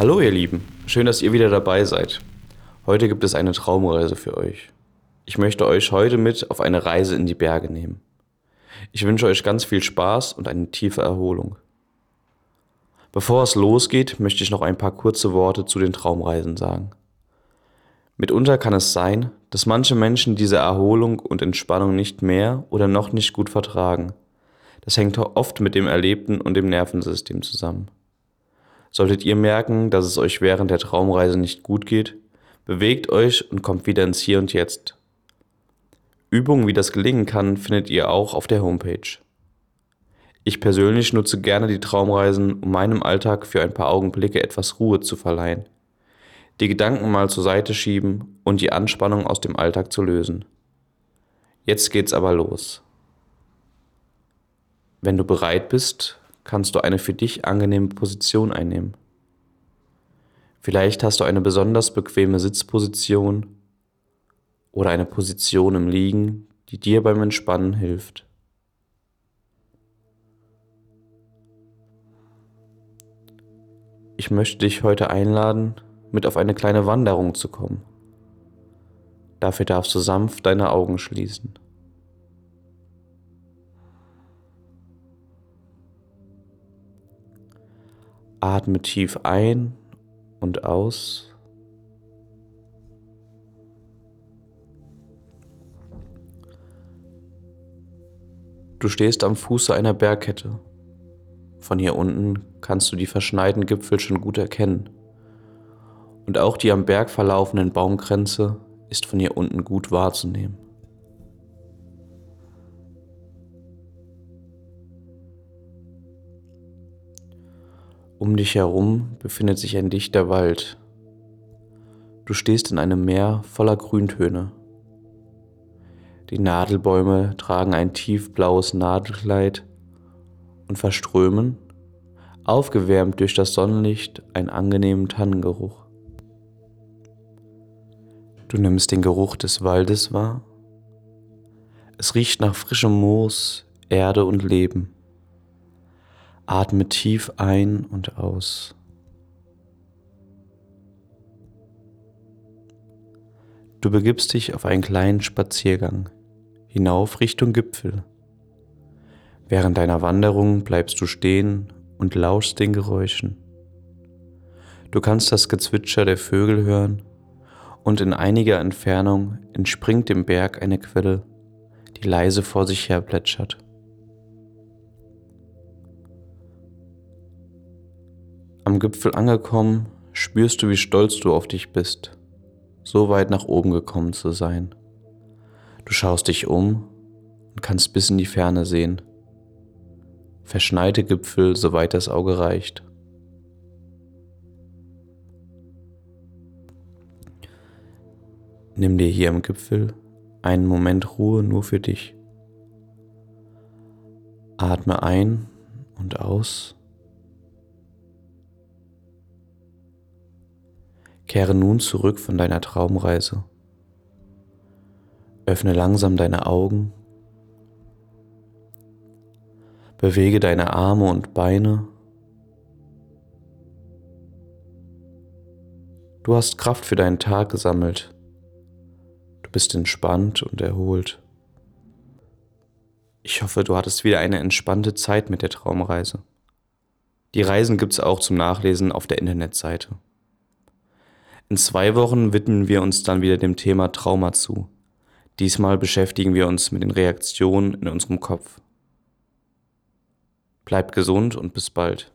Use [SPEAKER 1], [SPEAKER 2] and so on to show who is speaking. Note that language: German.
[SPEAKER 1] Hallo ihr Lieben, schön, dass ihr wieder dabei seid. Heute gibt es eine Traumreise für euch. Ich möchte euch heute mit auf eine Reise in die Berge nehmen. Ich wünsche euch ganz viel Spaß und eine tiefe Erholung. Bevor es losgeht, möchte ich noch ein paar kurze Worte zu den Traumreisen sagen. Mitunter kann es sein, dass manche Menschen diese Erholung und Entspannung nicht mehr oder noch nicht gut vertragen. Das hängt oft mit dem Erlebten und dem Nervensystem zusammen. Solltet ihr merken, dass es euch während der Traumreise nicht gut geht, bewegt euch und kommt wieder ins Hier und Jetzt. Übungen, wie das gelingen kann, findet ihr auch auf der Homepage. Ich persönlich nutze gerne die Traumreisen, um meinem Alltag für ein paar Augenblicke etwas Ruhe zu verleihen, die Gedanken mal zur Seite schieben und die Anspannung aus dem Alltag zu lösen. Jetzt geht's aber los. Wenn du bereit bist, kannst du eine für dich angenehme Position einnehmen. Vielleicht hast du eine besonders bequeme Sitzposition oder eine Position im Liegen, die dir beim Entspannen hilft. Ich möchte dich heute einladen, mit auf eine kleine Wanderung zu kommen. Dafür darfst du sanft deine Augen schließen. Atme tief ein und aus. Du stehst am Fuße einer Bergkette. Von hier unten kannst du die verschneiten Gipfel schon gut erkennen. Und auch die am Berg verlaufenden Baumkränze ist von hier unten gut wahrzunehmen. Um dich herum befindet sich ein dichter Wald. Du stehst in einem Meer voller Grüntöne. Die Nadelbäume tragen ein tiefblaues Nadelkleid und verströmen, aufgewärmt durch das Sonnenlicht, einen angenehmen Tannengeruch. Du nimmst den Geruch des Waldes wahr. Es riecht nach frischem Moos, Erde und Leben. Atme tief ein und aus. Du begibst dich auf einen kleinen Spaziergang hinauf Richtung Gipfel. Während deiner Wanderung bleibst du stehen und lauschst den Geräuschen. Du kannst das Gezwitscher der Vögel hören und in einiger Entfernung entspringt dem Berg eine Quelle, die leise vor sich her plätschert. Am Gipfel angekommen, spürst du, wie stolz du auf dich bist, so weit nach oben gekommen zu sein. Du schaust dich um und kannst bis in die Ferne sehen. Verschneite Gipfel, soweit das Auge reicht. Nimm dir hier am Gipfel einen Moment Ruhe nur für dich. Atme ein und aus. Kehre nun zurück von deiner Traumreise. Öffne langsam deine Augen. Bewege deine Arme und Beine. Du hast Kraft für deinen Tag gesammelt. Du bist entspannt und erholt. Ich hoffe, du hattest wieder eine entspannte Zeit mit der Traumreise. Die Reisen gibt es auch zum Nachlesen auf der Internetseite. In zwei Wochen widmen wir uns dann wieder dem Thema Trauma zu. Diesmal beschäftigen wir uns mit den Reaktionen in unserem Kopf. Bleibt gesund und bis bald.